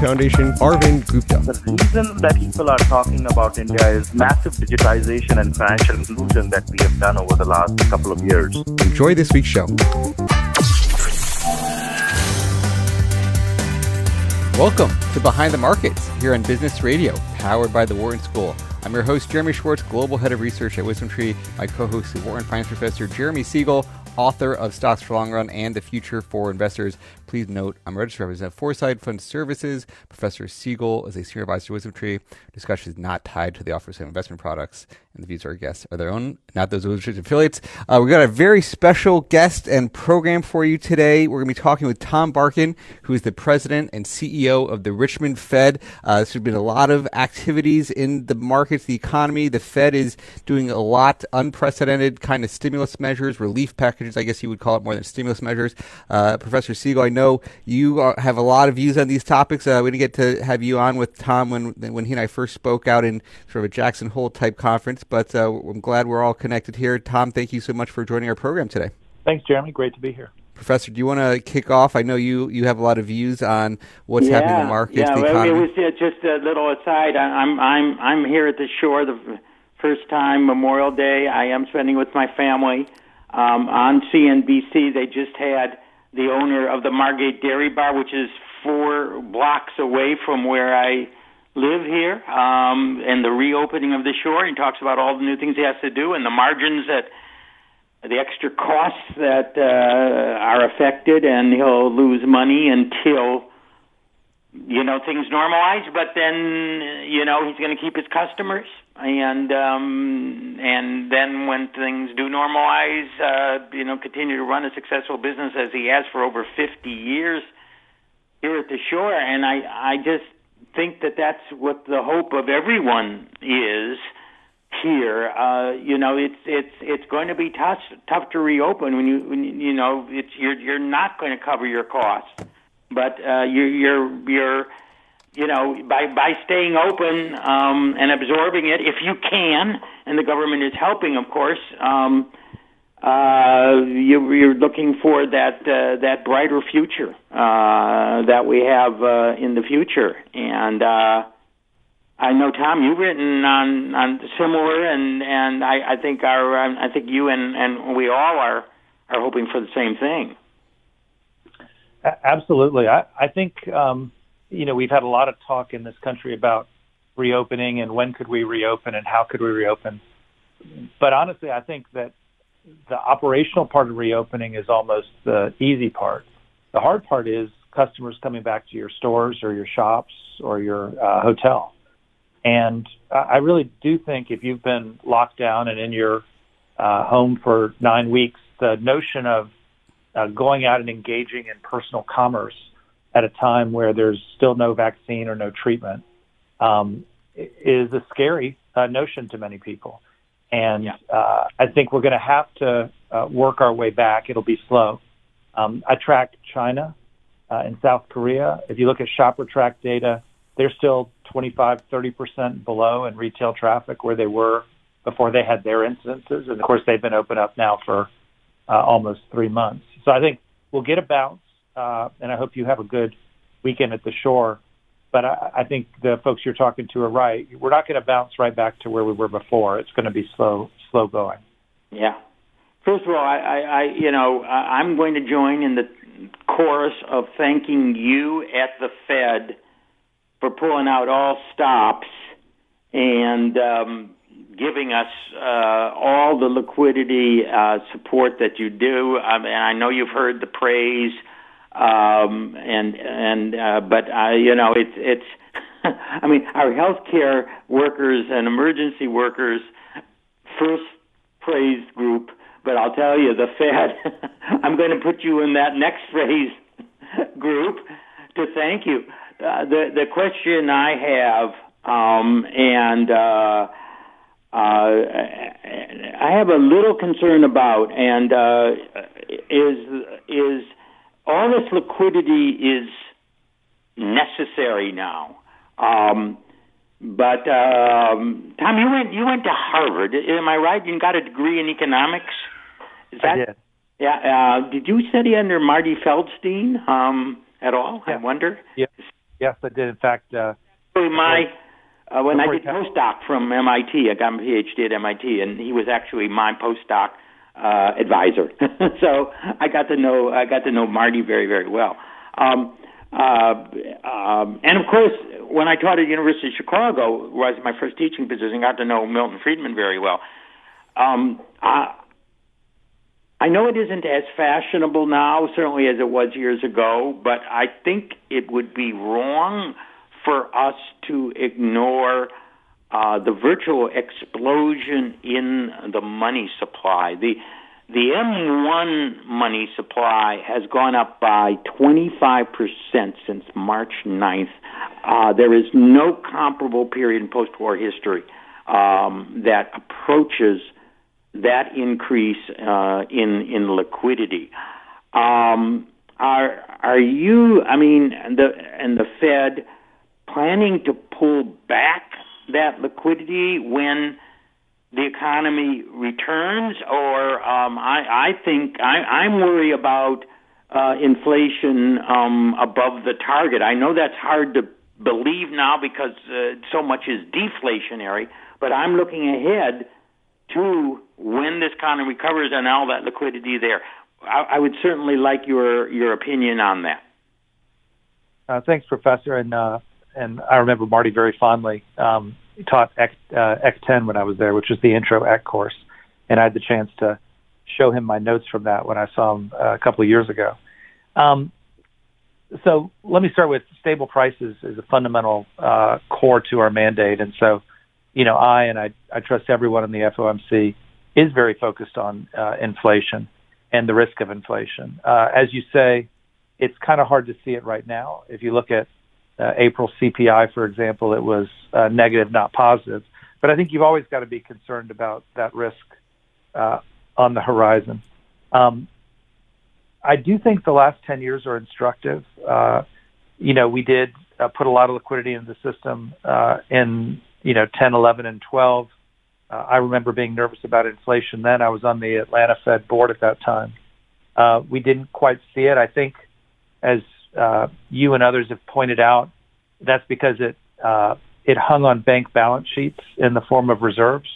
Foundation, Arvind Gupta. The reason that people are talking about India is massive digitization and financial inclusion that we have done over the last couple of years. Enjoy this week's show. Welcome to Behind the Markets here on Business Radio, powered by the Wharton School. I'm your host, Jeremy Schwartz, Global Head of Research at Wisdomtree. My co-host is Wharton Finance Professor Jeremy Siegel, author of Stocks for Long Run and the Future for Investors. Please note, I'm a registered representative represent Foreside Fund Services. Professor Siegel is a senior advisor to WisdomTree. Discussion is not tied to the offers of investment products, and the views of our guests are their own, not those of WisdomTree's affiliates. Uh, we've got a very special guest and program for you today. We're going to be talking with Tom Barkin, who is the president and CEO of the Richmond Fed. Uh, there's been a lot of activities in the markets, the economy. The Fed is doing a lot unprecedented kind of stimulus measures, relief packages, I guess you would call it more than stimulus measures. Uh, Professor Siegel, I know you are, have a lot of views on these topics. Uh, we didn't get to have you on with Tom when when he and I first spoke out in sort of a Jackson Hole type conference, but uh, I'm glad we're all connected here. Tom, thank you so much for joining our program today. Thanks, Jeremy. Great to be here. Professor, do you want to kick off? I know you, you have a lot of views on what's yeah, happening in the markets, yeah, the well, economy. it was uh, just a little aside. I, I'm I'm I'm here at the shore the first time Memorial Day. I am spending with my family um, on CNBC. They just had the owner of the Margate Dairy Bar, which is four blocks away from where I live here, um, and the reopening of the shore. He talks about all the new things he has to do and the margins that the extra costs that uh, are affected, and he'll lose money until you know things normalize. But then you know he's going to keep his customers, and um, and then when things do normalize, uh, you know, continue to run a successful business as he has for over 50 years here at the shore. And I I just think that that's what the hope of everyone is here. Uh, you know, it's it's it's going to be tough tough to reopen when you when you, know it's you're you're not going to cover your costs, but uh, you're you're you're you know by by staying open um, and absorbing it if you can, and the government is helping, of course. Um, uh, you, you're looking for that uh, that brighter future uh, that we have uh, in the future, and uh, I know Tom, you've written on on similar, and and I, I think our I think you and and we all are are hoping for the same thing. Absolutely. I, I think, um, you know, we've had a lot of talk in this country about reopening and when could we reopen and how could we reopen. But honestly, I think that the operational part of reopening is almost the easy part. The hard part is customers coming back to your stores or your shops or your uh, hotel. And I really do think if you've been locked down and in your uh, home for nine weeks, the notion of uh, going out and engaging in personal commerce at a time where there's still no vaccine or no treatment um, is a scary uh, notion to many people. And Yeah. uh, I think we're going to have to uh, work our way back. It'll be slow. Um, I tracked China uh, and South Korea. If you look at ShopperTrak data, they're still 25, 30% below in retail traffic where they were before they had their incidences. And of course, they've been open up now for uh, almost three months. So I think we'll get a bounce, uh, and I hope you have a good weekend at the shore. But I, I think the folks you're talking to are right. We're not going to bounce right back to where we were before. It's going to be slow, slow going. Yeah. First of all, I, I, I you know I- I'm going to join in the chorus of thanking you at the Fed for pulling out all stops and um, giving us uh, all the liquidity uh, support that you do. Um, and I know you've heard the praise, um, and and uh, but you know it's it's. I mean, our healthcare workers and emergency workers first phrase group, but I'll tell you, the Fed. I'm going to put you in that next phrase group to thank you. Uh, the the question I have, um, and uh, uh, I have a little concern about, and uh, is is all this liquidity is necessary now. Um, but um, Tom, you went you went to Harvard. Am I right? You got a degree in economics. Is that? I did. Yeah. Uh, did you study under Marty Feldstein um, at all? Yeah. I wonder. Yes. Yes, I did. In fact, uh, my uh, when I did postdoc from MIT, I got my PhD at MIT, and he was actually my postdoc uh, advisor. so I got to know I got to know Marty very very well. Um, uh, um, and of course, when I taught at the University of Chicago, was my first teaching position, I got to know Milton Friedman very well. Um, I, I know it isn't as fashionable now, certainly as it was years ago, but I think it would be wrong for us to ignore uh, the virtual explosion in the money supply. The the M1 money supply has gone up by 25% since March 9th. Uh, there is no comparable period in post-war history um, that approaches that increase uh, in in liquidity. Um, are are you? I mean, the and the Fed planning to pull back that liquidity when the economy returns, or um, I, I think I, I'm worried about uh, inflation um, above the target. I know that's hard to believe now because uh, so much is deflationary, but I'm looking ahead to when this economy recovers and all that liquidity there. I, I would certainly like your your opinion on that. Uh, thanks, Professor. And uh, and I remember Marty very fondly. Um, taught X, uh, Ec10 when I was there, which was the intro X course, and I had the chance to show him my notes from that when I saw him uh, a couple of years ago. Um, so let me start with stable prices is a fundamental uh, core to our mandate, and so you know I and I, I trust everyone in the FOMC is very focused on uh, inflation and the risk of inflation. Uh, as you say, it's kind of hard to see it right now. If you look at uh, April CPI, for example, it was uh, negative, not positive. But I think you've always got to be concerned about that risk uh, on the horizon. Um, I do think the last 10 years are instructive. Uh, you know, we did uh, put a lot of liquidity in the system uh, in, you know, 10, 11, and 12. Uh, I remember being nervous about inflation then. I was on the Atlanta Fed board at that time. We didn't quite see it. I think as uh, you and others have pointed out, that's because it uh, it hung on bank balance sheets in the form of reserves,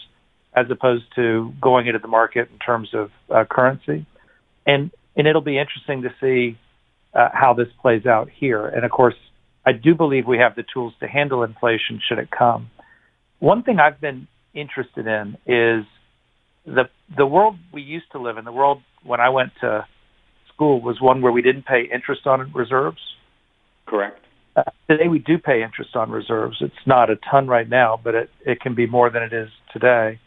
as opposed to going into the market in terms of uh, currency, and and it'll be interesting to see uh, how this plays out here. And of course, I do believe we have the tools to handle inflation should it come. One thing I've been interested in is the the world we used to live in, the world when I went to school was one where we didn't pay interest on reserves. Correct. Uh, today we do pay interest on reserves. It's not a ton right now, but it, it can be more than it is today.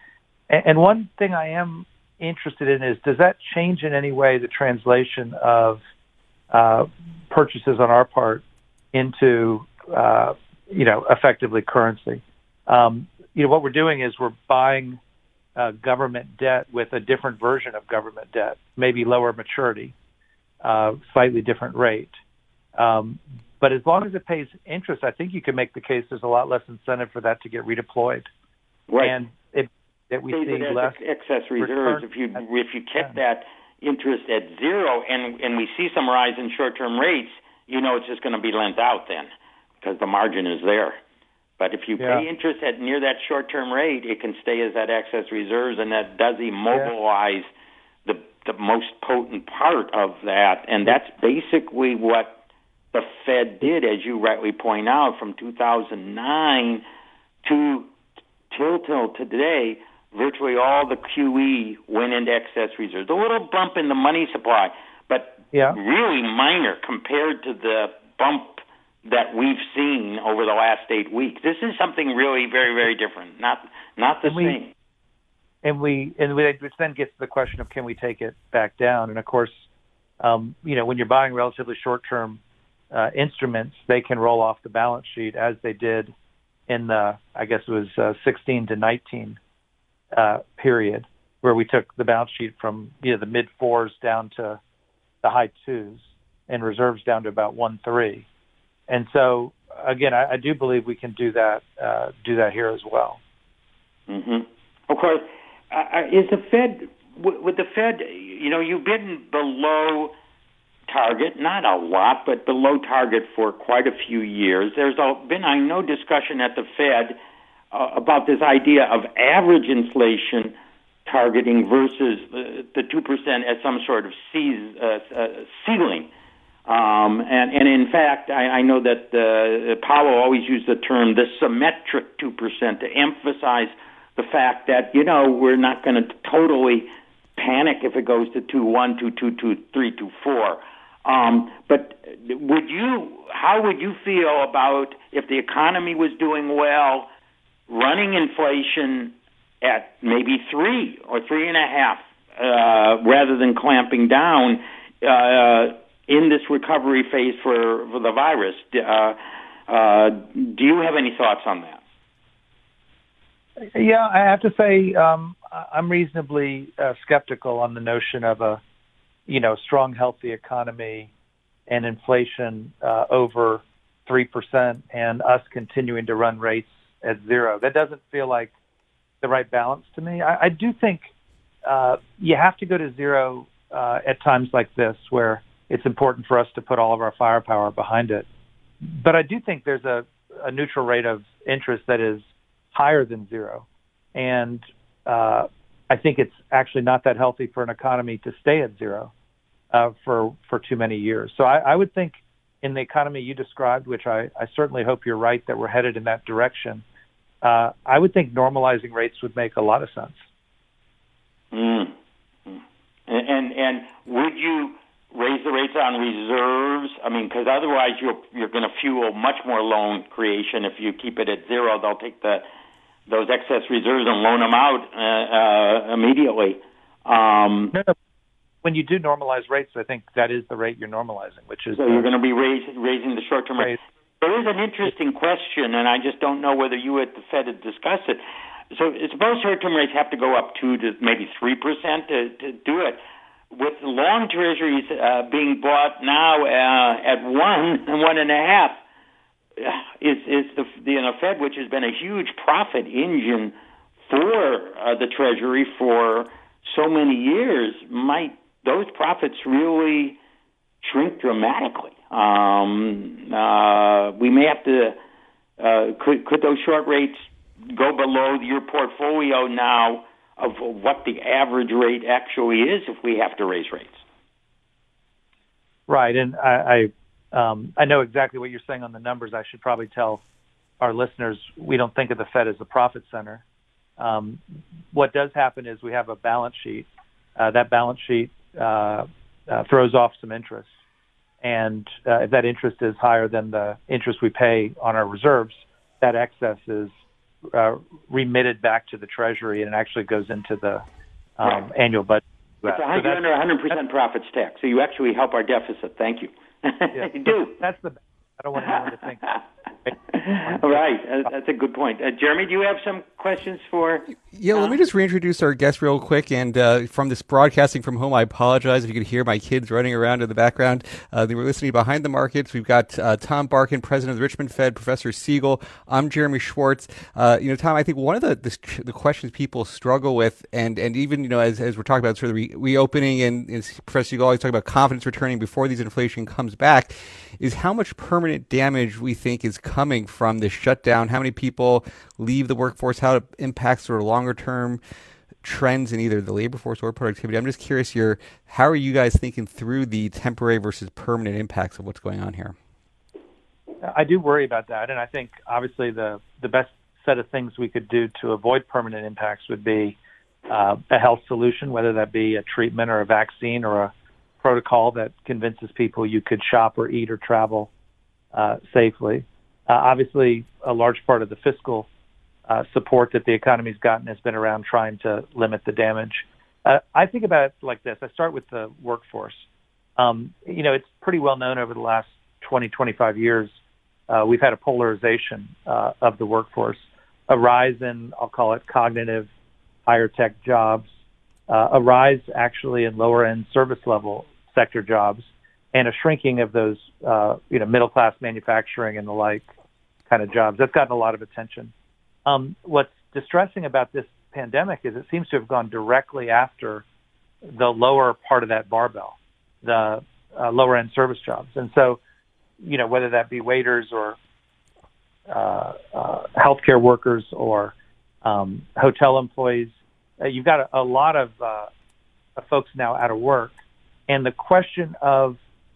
And, and one thing I am interested in is does that change in any way the translation of uh, purchases on our part into uh, you know effectively currency? Um, you know what we're doing is we're buying uh, government debt with a different version of government debt, maybe lower maturity, uh, slightly different rate. Um, but as long as it pays interest, I think you can make the case there's a lot less incentive for that to get redeployed. Right. And it, that we Pays see it less excess reserves. If you if you kept that interest at zero, and and we see some rise in short-term rates, you know it's just going to be lent out then, because the margin is there. But if you Yeah. pay interest at near that short-term rate, it can stay as that excess reserves, and that does immobilize the the most potent part of that, and that's basically what the Fed did, as you rightly point out, from 2009 to till till today. Virtually all the QE went into excess reserves. A little bump in the money supply, but Yeah. really minor compared to the bump that we've seen over the last eight weeks. This is something really very, very different. Not not the we- same. And we and we, which then gets to the question of can we take it back down? And of course, um, you know, when you're buying relatively short-term uh, instruments, they can roll off the balance sheet as they did in the, I guess it was uh, 16 to 19 uh, period, where we took the balance sheet from you know the mid fours down to the high twos, and reserves down to about one three. And so again, I, I do believe we can do that uh, do that here as well. Mm-hmm. Of course, uh, is the Fed with the Fed? You know, you've been below target, not a lot, but below target for quite a few years. There's been, I know, discussion at the Fed uh, about this idea of average inflation targeting versus the, the 2% as some sort of uh, uh, ceiling. Um, and, and in fact, I, I know that uh, Powell always used the term the symmetric 2% to emphasize the fact that, you know, we're not going to totally panic if it goes to 2 1, 2 2, 2 3, 2 4. Um, but would you, how would you feel about if the economy was doing well, running inflation at maybe three or three and a half, uh, rather than clamping down uh, in this recovery phase for, for the virus? Uh, uh, do you have any thoughts on that? Yeah, I have to say um, I'm reasonably uh, skeptical on the notion of a you know, strong, healthy economy and inflation uh, over 3% and us continuing to run rates at zero. That doesn't feel like the right balance to me. I, I do think uh, you have to go to zero uh, at times like this where it's important for us to put all of our firepower behind it. But I do think there's a, a neutral rate of interest that is higher than zero. And uh, I think it's actually not that healthy for an economy to stay at zero uh, for for too many years. So I, I would think in the economy you described, which I, I certainly hope you're right that we're headed in that direction. Uh, I would think normalizing rates would make a lot of sense. Mm. And, and and would you raise the rates on reserves? I mean, because otherwise you're you're going to fuel much more loan creation if you keep it at zero. They'll take the those excess reserves and loan them out uh, uh, immediately. Um, no, no, when you do normalize rates, I think that is the rate you're normalizing, which is so you're going to be raising raising the short-term rate. There is an interesting question, and I just don't know whether you at the Fed had discussed it. So suppose short-term rates have to go up two to maybe three percent to to do it. With long treasuries uh, being bought now uh, at one and one and a half, is is the the you know, Fed, which has been a huge profit engine for uh, the Treasury for so many years, might those profits really shrink dramatically. Um, uh, we may have to. Uh, could could those short rates go below your portfolio now of what the average rate actually is if we have to raise rates? Right, and I I, I know exactly what you're saying on the numbers. I should probably tell our listeners we don't think of the Fed as a profit center. Um, what does happen is we have a balance sheet. Uh, that balance sheet uh, uh, throws off some interest. And uh, if that interest is higher than the interest we pay on our reserves, that excess is uh, remitted back to the Treasury and it actually goes into the um, annual budget. It's 100, so under 100% profits tax, so you actually help our deficit. Thank you. Yeah, you do. That's the. I don't want anyone to think. right, that's a good point. Uh, Jeremy, do you have some questions for? Yeah, uh, let me just reintroduce our guest real quick. And uh, from this broadcasting from home, I apologize if you could hear my kids running around in the background. Uh, they were listening behind the markets. We've got uh, Tom Barkin, president of the Richmond Fed, Professor Siegel. I'm Jeremy Schwartz. Uh, you know, Tom, I think one of the, the, the questions people struggle with, and and even you know, as, as we're talking about sort of re- reopening, and, and Professor Siegel always talk about confidence returning before these inflation comes back, is how much permanent damage we think is coming from this shutdown, how many people leave the workforce, how it impacts sort of longer term trends in either the labor force or productivity. I'm just curious here, how are you guys thinking through the temporary versus permanent impacts of what's going on here? I do worry about that, and I think obviously the the best set of things we could do to avoid permanent impacts would be uh, a health solution, whether that be a treatment or a vaccine or a protocol that convinces people you could shop or eat or travel uh, safely. Uh, obviously, a large part of the fiscal uh, support that the economy's gotten has been around trying to limit the damage. Uh, I think about it like this. I start with the workforce. Um, you know, it's pretty well known over the last 20, 25 years. Uh, we've had a polarization uh, of the workforce, a rise in, I'll call it cognitive, higher tech jobs, uh, a rise actually in lower end service level sector jobs, and a shrinking of those, uh, you know, middle class manufacturing and the like kind of jobs. That's gotten a lot of attention. Um, what's distressing about this pandemic is it seems to have gone directly after the lower part of that barbell, the uh, lower end service jobs. And so, you know, whether that be waiters or uh, uh, healthcare workers or um, hotel employees, uh, you've got a, a lot of, uh, of folks now out of work. And the question of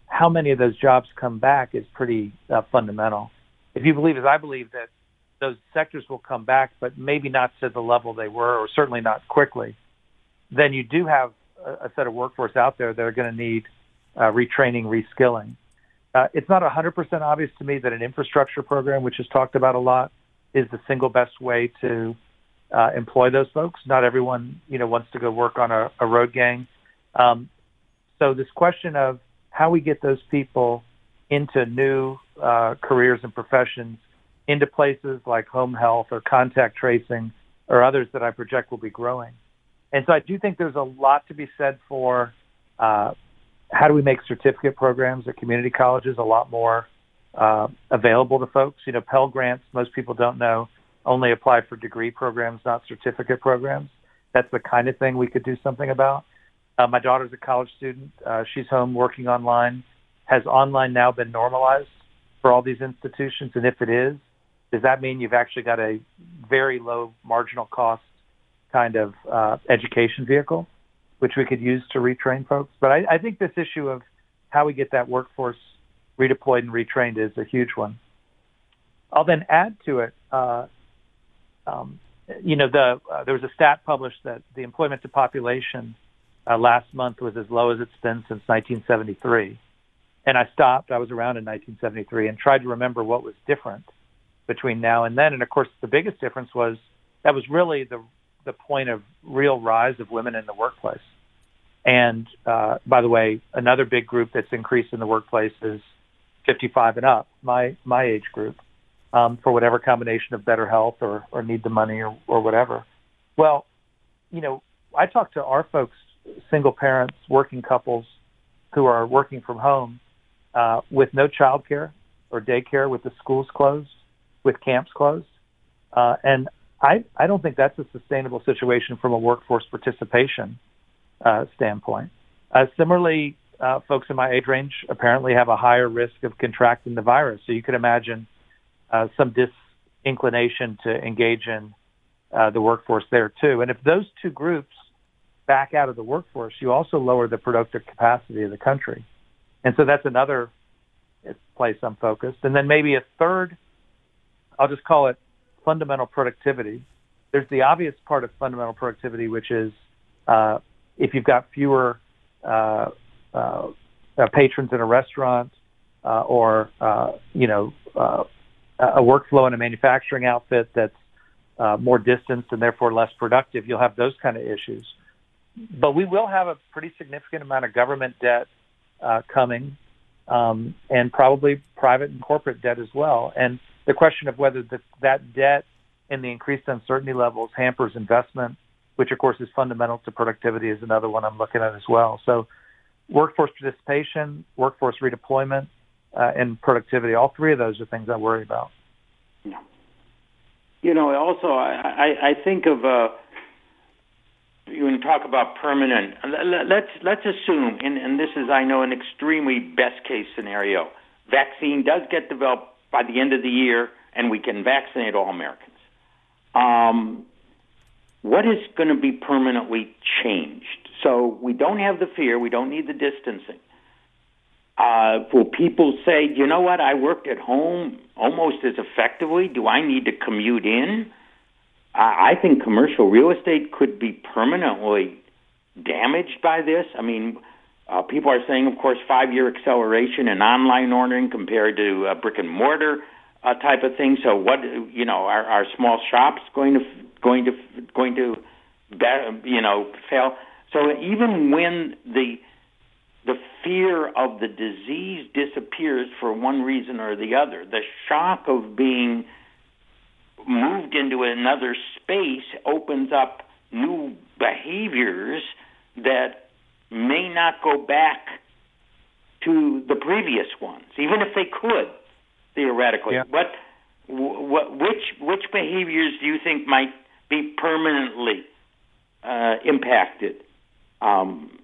how many of those jobs come back is pretty uh, fundamental. If you believe, as I believe, that those sectors will come back, but maybe not to the level they were, or certainly not quickly, then you do have a, a set of workforce out there that are going to need uh, retraining, reskilling. Uh, it's not 100% obvious to me that an infrastructure program, which is talked about a lot, is the single best way to uh, employ those folks. Not everyone, you know, wants to go work on a, a road gang. Um, so this question of how we get those people into new uh, careers and professions into places like home health or contact tracing or others that I project will be growing. And so I do think there's a lot to be said for uh, how do we make certificate programs at community colleges a lot more uh, available to folks. You know, Pell Grants, most people don't know, only apply for degree programs, not certificate programs. That's the kind of thing we could do something about. Uh, my daughter's a college student. Uh, she's home working online. Has online now been normalized for all these institutions? And if it is, does that mean you've actually got a very low marginal cost kind of uh, education vehicle, which we could use to retrain folks? But I, I think this issue of how we get that workforce redeployed and retrained is a huge one. I'll then add to it. Uh, um, you know, the uh, there was a stat published that the employment to population uh, last month was as low as it's been since 1973. And I stopped. I was around in 1973 and tried to remember what was different between now and then. And of course, the biggest difference was that was really the the point of real rise of women in the workplace. And uh, by the way, another big group that's increased in the workplace is 55 and up, my my age group, um, for whatever combination of better health or or need the money or or whatever. Well, you know, I talk to our folks, single parents, working couples, who are working from home uh, with no childcare or daycare, with the schools closed, with camps closed. Uh, and I, I don't think that's a sustainable situation from a workforce participation uh, standpoint. Uh, similarly, uh, folks in my age range apparently have a higher risk of contracting the virus. So you could imagine uh, some disinclination to engage in the workforce there too. And if those two groups back out of the workforce, you also lower the productive capacity of the country. And so that's another place I'm focused. And then maybe a third I'll just call it fundamental productivity. There's the obvious part of fundamental productivity, which is uh, if you've got fewer uh, uh, patrons in a restaurant uh, or uh, you know uh, a workflow in a manufacturing outfit that's more distanced and therefore less productive, you'll have those kind of issues. But we will have a pretty significant amount of government debt coming, um, and probably private and corporate debt as well. And the question of whether the, that debt and the increased uncertainty levels hampers investment, which of course is fundamental to productivity, is another one I'm looking at as well. So, workforce participation, workforce redeployment, uh, and productivity, all three of those are things I worry about. Yeah. You know, also I, I, I think of uh, you can talk about permanent. Let's let's assume, and, and this is I know an extremely best case scenario. Vaccine does get developed by the end of the year, and we can vaccinate all Americans. Um, what is going to be permanently changed? So we don't have the fear, we don't need the distancing. Uh, will people say, you know what, I worked at home almost as effectively? Do I need to commute in? I, think commercial real estate could be permanently damaged by this. I mean, uh, people are saying, of course, five-year acceleration in online ordering compared to uh, brick and mortar. uh, type of thing. So what you know, are, are small shops going to going to going to you know fail? So even when the the fear of the disease disappears for one reason or the other, the shock of being moved into another space opens up new behaviors that may not go back to the previous ones, even if they could theoretically. Yeah. What, what, which, which behaviors do you think might be permanently uh, impacted? Um,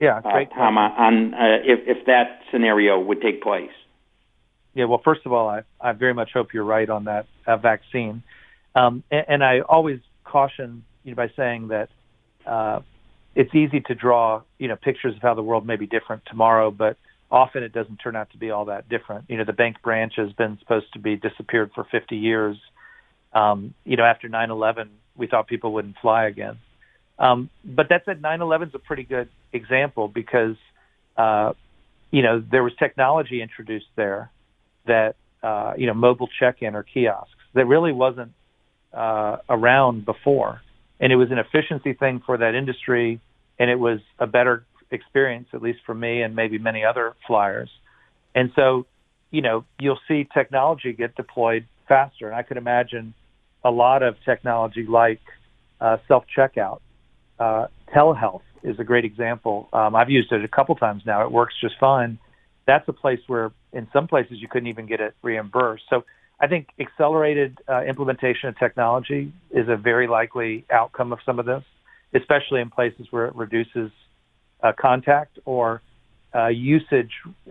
Yeah, uh, great. Tom, on uh, if, if that scenario would take place. Yeah, well, first of all, I, I very much hope you're right on that uh, vaccine. Um, and, and I always caution you know, by saying that uh, it's easy to draw, you know, pictures of how the world may be different tomorrow, but often it doesn't turn out to be all that different. You know, the bank branch has been supposed to be disappeared for 50 years. Um, you know, after 9/11, we thought people wouldn't fly again. Um, but that said, 9/11 is a pretty good example because, uh, you know, there was technology introduced there that, uh, you know, mobile check-in or kiosks that really wasn't uh, around before, and it was an efficiency thing for that industry, and it was a better experience, at least for me and maybe many other flyers. And so, you know, you'll see technology get deployed faster. And I could imagine a lot of technology like uh, self-checkout, uh, telehealth is a great example. Um, I've used it a couple times now. It works just fine. That's a place where in some places you couldn't even get it reimbursed. So I think accelerated uh, implementation of technology is a very likely outcome of some of this, especially in places where it reduces uh, contact or uh, usage.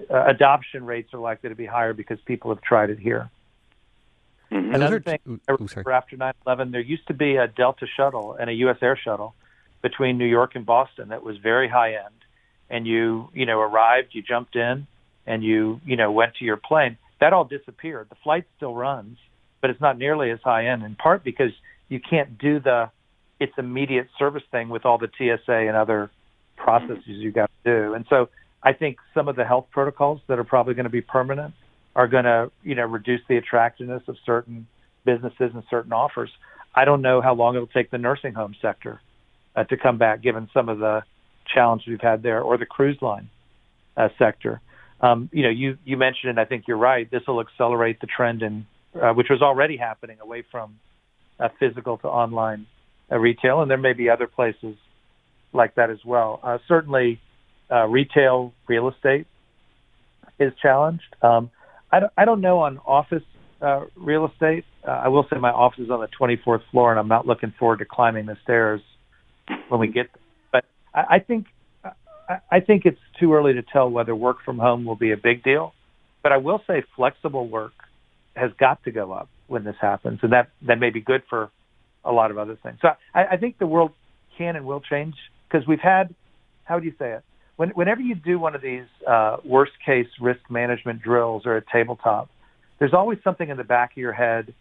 Uh, adoption rates are likely to be higher because people have tried it here. Mm-hmm. Another thing, ooh, I ooh, sorry. remember after 9/11, there used to be a Delta shuttle and a U.S. Air shuttle between New York and Boston that was very high end, and you you know arrived, you jumped in, and you you know went to your plane. That all disappeared. The flight still runs, but it's not nearly as high end. In part because you can't do the its immediate service thing with all the TSA and other processes you got to do. And so I think some of the health protocols that are probably going to be permanent are going to, you know, reduce the attractiveness of certain businesses and certain offers. I don't know how long it'll take the nursing home sector uh, to come back, given some of the challenges we've had there, or the cruise line uh, sector. Um, you know, you you mentioned, and I think you're right. This will accelerate the trend in, uh, which was already happening away from uh, physical to online uh, retail, and there may be other places like that as well. Uh, certainly, uh, retail real estate is challenged. Um, I don't, I don't know on office uh, real estate. Uh, I will say my office is on the 24th floor, and I'm not looking forward to climbing the stairs when we get. There. But I, I think I, think it's too early to tell whether work from home will be a big deal. But I will say flexible work has got to go up when this happens, and that that may be good for a lot of other things. So I, I think the world can and will change because we've had, how do you say it? When, whenever you do one of these uh, worst case risk management drills or a tabletop, there's always something in the back of your head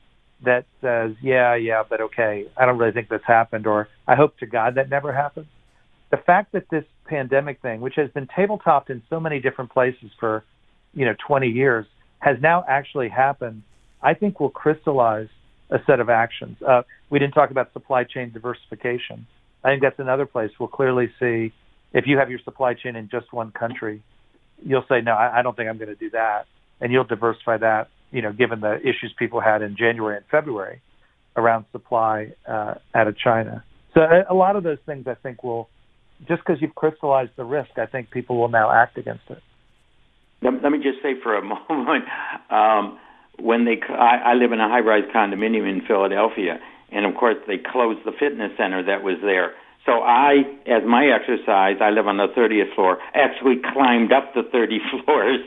that says, yeah, yeah, but okay, I don't really think this happened, or I hope to God that never happens. The fact that this pandemic thing, which has been tabletopped in so many different places for, you know, 20 years, has now actually happened, I think will crystallize a set of actions. Uh, we didn't talk about supply chain diversification. I think that's another place we'll clearly see if you have your supply chain in just one country, you'll say, no, I, I don't think I'm going to do that. And you'll diversify that, you know, given the issues people had in January and February around supply uh, out of China. So a, a lot of those things I think will, just because you've crystallized the risk, I think people will now act against it. Let, me just say for a moment, um, when they, I, I live in a high-rise condominium in Philadelphia, and of course they closed the fitness center that was there. So I, as my exercise, I live on the 30th floor, actually climbed up the 30 floors,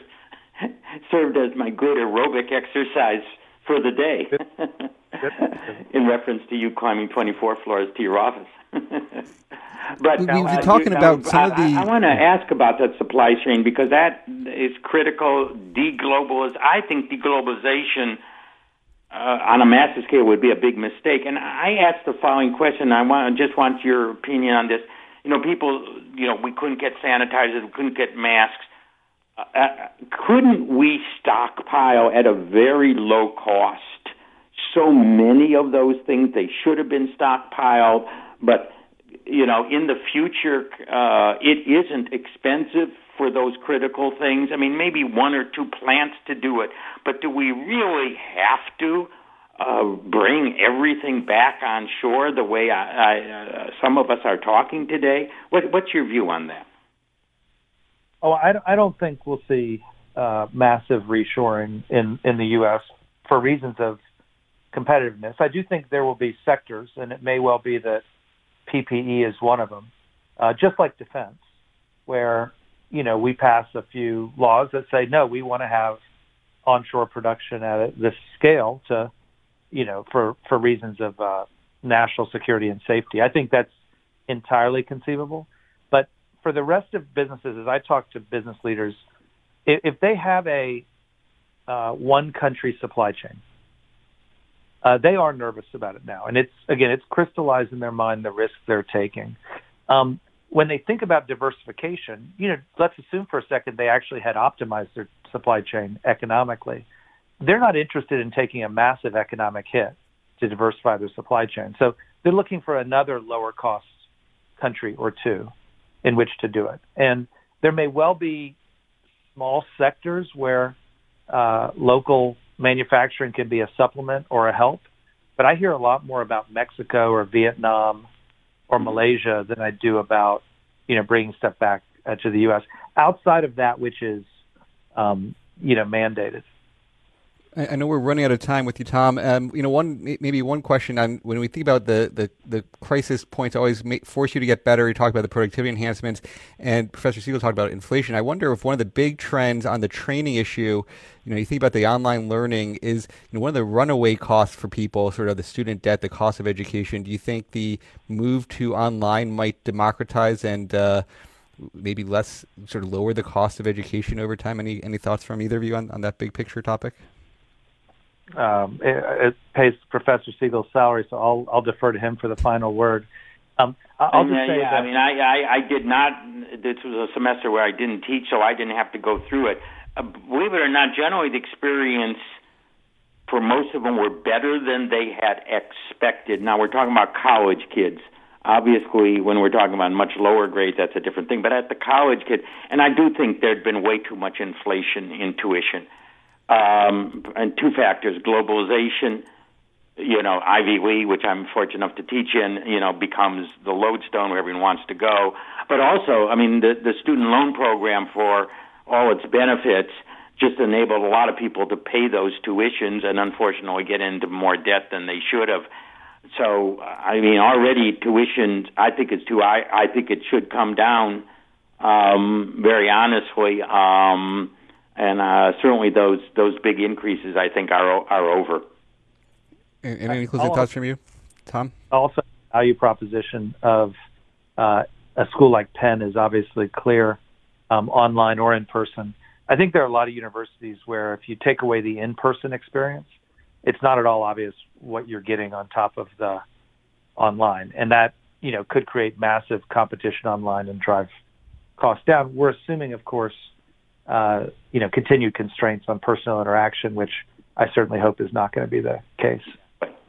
served as my good aerobic exercise for the day, in reference to you climbing 24 floors to your office. but We've been uh, talking you- about uh, some of I- the- I, want to ask about that supply chain because that is critical. Deglobaliz, I think deglobalization uh, on a massive scale would be a big mistake. And I asked the following question. I want just want your opinion on this. You know, people, you know, we couldn't get sanitizers, we couldn't get masks. Uh, couldn't we stockpile at a very low cost so many of those things? They should have been stockpiled, but you know, in the future, uh, it isn't expensive for those critical things. I mean, maybe one or two plants to do it, but do we really have to uh, bring everything back on shore the way I, I, uh, some of us are talking today? What, what's your view on that? Oh, I, I don't think we'll see uh, massive reshoring in, in the U.S. for reasons of competitiveness. I do think there will be sectors, and it may well be that PPE is one of them, uh, just like defense, where you know we pass a few laws that say no, we want to have onshore production at this scale to, you know, for for reasons of uh, national security and safety. I think that's entirely conceivable. For the rest of businesses, as I talk to business leaders, if, if they have a uh, one country supply chain, uh, they are nervous about it now. And it's, again, it's crystallized in their mind the risks they're taking. Um, when they think about diversification, you know, let's assume for a second they actually had optimized their supply chain economically. They're not interested in taking a massive economic hit to diversify their supply chain. So they're looking for another lower cost country or two in which to do it. And there may well be small sectors where uh, local manufacturing can be a supplement or a help. But I hear a lot more about Mexico or Vietnam or Malaysia than I do about, you know, bringing stuff back uh, to the U.S. outside of that, which is, um, you know, mandated. I know we're running out of time with you, Tom. Um, you know, one maybe one question on when we think about the the, the crisis points, always make, force you to get better. You talked about the productivity enhancements, and Professor Siegel talked about inflation. I wonder if one of the big trends on the training issue, you know, you think about the online learning, is you know one of the runaway costs for people, sort of the student debt, the cost of education. Do you think the move to online might democratize and uh, maybe less sort of lower the cost of education over time? Any any thoughts from either of you on, on that big picture topic? Um, it, it, pays Professor Siegel's salary, so I'll I'll defer to him for the final word. Um, I'll just say yeah, that, I mean, I, I I did not. This was a semester where I didn't teach, so I didn't have to go through it. Uh, believe it or not, generally the experience for most of them were better than they had expected. Now we're talking about college kids. Obviously, when we're talking about much lower grades, that's a different thing. But at the college kid, and I do think there'd been way too much inflation in tuition um, and two factors: globalization. You know, Ivy League, which I'm fortunate enough to teach in, you know, becomes the lodestone where everyone wants to go. But also, I mean, the the student loan program for all its benefits just enabled a lot of people to pay those tuitions and unfortunately get into more debt than they should have. So, I mean, already tuition, I think it's too, I, I think it should come down, um, very honestly. Um, and uh, certainly those those big increases I think are are over. And any closing thoughts from you, Tom? Also, the value proposition of uh, a school like Penn is obviously clear, um, online or in person. I think there are a lot of universities where if you take away the in-person experience, it's not at all obvious what you're getting on top of the online, and that you know could create massive competition online and drive costs down. We're assuming, of course, uh, you know, continued constraints on personal interaction, which I certainly hope is not going to be the case.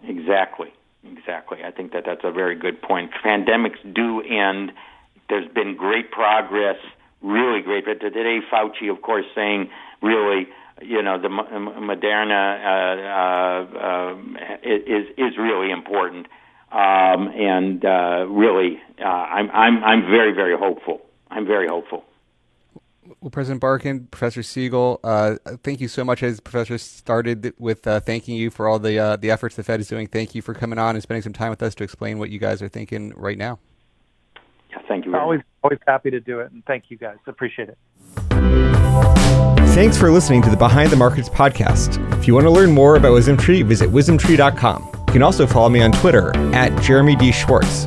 Exactly, exactly. I think that that's a very good point. Pandemics do end. There's been great progress, really great. But today, Fauci, of course, saying really, you know, the Moderna uh, uh, uh, is is really important, um, and uh, really, uh, I'm I'm I'm very very hopeful. I'm very hopeful. Well, President Barkin, Professor Siegel, uh, thank you so much. As Professor started with uh, thanking you for all the uh, the efforts the Fed is doing. Thank you for coming on and spending some time with us to explain what you guys are thinking right now. Yeah, thank you. always, always happy to do it, and thank you guys. Appreciate it. Thanks for listening to the Behind the Markets podcast. If you want to learn more about WisdomTree, visit wisdomtree.com. You can also follow me on Twitter at Jeremy D. Schwartz.